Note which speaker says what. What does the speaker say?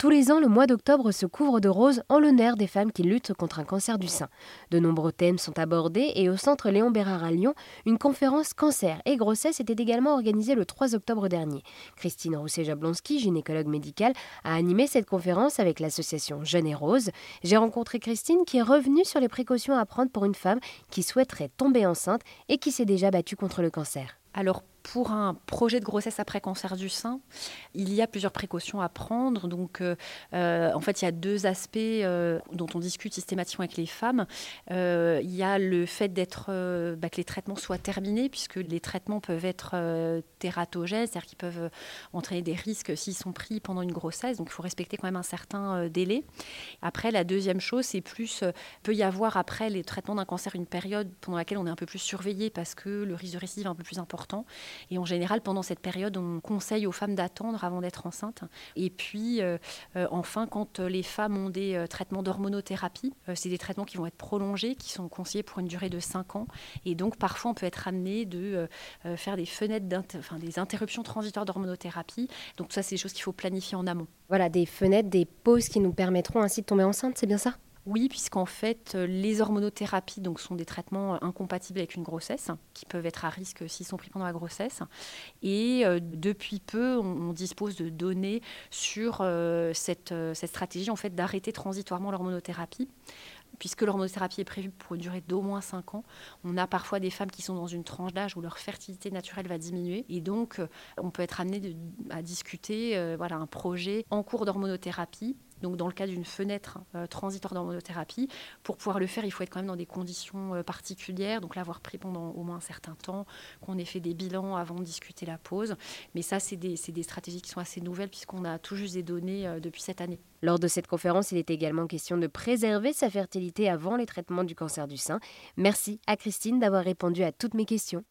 Speaker 1: Tous les ans, le mois d'octobre se couvre de rose en l'honneur des femmes qui luttent contre un cancer du sein. De nombreux thèmes sont abordés et au centre Léon Bérard à Lyon, une conférence cancer et grossesse était également organisée le 3 octobre dernier. Christine Rousset-Jablonski, gynécologue médicale, a animé cette conférence avec l'association Jeune et Rose. J'ai rencontré Christine qui est revenue sur les précautions à prendre pour une femme qui souhaiterait tomber enceinte et qui s'est déjà battue contre le cancer.
Speaker 2: Alors pour un projet de grossesse après cancer du sein, il y a plusieurs précautions à prendre. Donc, euh, euh, en fait, il y a deux aspects euh, dont on discute systématiquement avec les femmes. il y a le fait bah, que les traitements soient terminés, puisque les traitements peuvent être tératogènes, c'est-à-dire qu'ils peuvent entraîner des risques s'ils sont pris pendant une grossesse. Donc, il faut respecter quand même un certain délai. Après, la deuxième chose, c'est plus, peut y avoir après les traitements d'un cancer une période pendant laquelle on est un peu plus surveillé parce que le risque de récidive est un peu plus important. Et en général, pendant cette période, on conseille aux femmes d'attendre avant d'être enceintes. Et puis, euh, euh, enfin, quand les femmes ont des euh, traitements d'hormonothérapie, c'est des traitements qui vont être prolongés, qui sont conseillés pour une durée de 5 ans. Et donc, parfois, on peut être amené de faire des fenêtres, des interruptions transitoires d'hormonothérapie. Donc, ça, c'est des choses qu'il faut planifier en amont.
Speaker 1: Voilà, des fenêtres, des pauses qui nous permettront ainsi de tomber enceinte, c'est bien ça?
Speaker 2: Oui, puisqu'en fait, euh, les hormonothérapies donc, sont des traitements euh, incompatibles avec une grossesse, qui peuvent être à risque s'ils sont pris pendant la grossesse. Et euh, depuis peu, on, dispose de données sur cette, stratégie en fait, d'arrêter transitoirement l'hormonothérapie puisque l'hormonothérapie est prévue pour une durée d'au moins 5 ans, on a parfois des femmes qui sont dans une tranche d'âge où leur fertilité naturelle va diminuer. Et donc, on peut être amené à discuter voilà, un projet en cours d'hormonothérapie donc dans le cas d'une fenêtre euh, transitoire d'hormonothérapie. Pour pouvoir le faire, il faut être quand même dans des conditions euh, particulières, donc l'avoir pris pendant au moins un certain temps, qu'on ait fait des bilans avant de discuter la pause. Mais ça, c'est des, des, stratégies qui sont assez nouvelles puisqu'on a tout juste des données euh, depuis cette année.
Speaker 1: Lors de cette conférence, il est également question de préserver sa fertilité avant les traitements du cancer du sein. Merci à Christine d'avoir répondu à toutes mes questions.